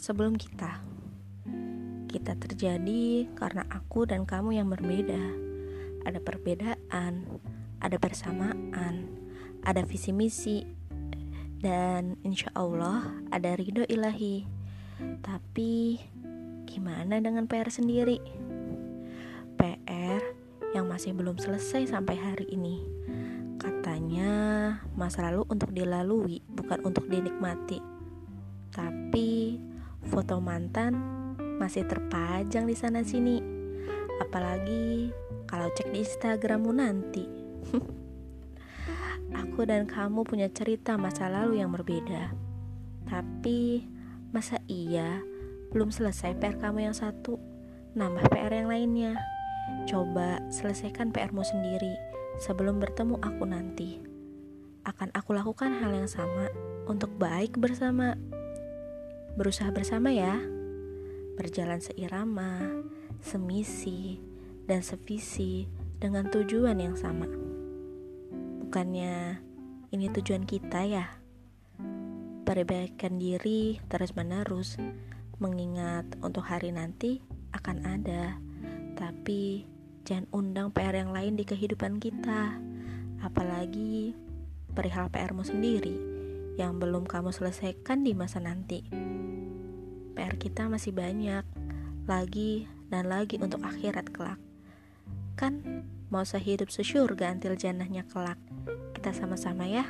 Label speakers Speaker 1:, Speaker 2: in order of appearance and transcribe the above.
Speaker 1: sebelum kita. Kita terjadi karena aku dan kamu yang berbeda. Ada perbedaan, ada persamaan, ada visi misi, dan insya Allah ada ridho ilahi. Tapi gimana dengan PR sendiri? PR yang masih belum selesai sampai hari ini. Katanya masa lalu untuk dilalui, bukan untuk dinikmati. Tapi foto mantan masih terpajang di sana sini. Apalagi kalau cek di Instagrammu nanti. Aku dan kamu punya cerita masa lalu yang berbeda. Tapi masa iya belum selesai PR kamu yang satu, nambah PR yang lainnya. Coba selesaikan PRmu sendiri sebelum bertemu aku nanti. Akan aku lakukan hal yang sama untuk baik bersama berusaha bersama ya, berjalan seirama, semisi, dan sevisi dengan tujuan yang sama. Bukannya ini tujuan kita ya? Perbaikan diri terus-menerus, mengingat untuk hari nanti akan ada, tapi jangan undang PR yang lain di kehidupan kita, apalagi perihal PRmu sendiri yang belum kamu selesaikan di masa nanti. PR kita masih banyak, lagi dan lagi untuk akhirat kelak. Kan mau sehidup sesyurga antil janahnya kelak. Kita sama-sama ya.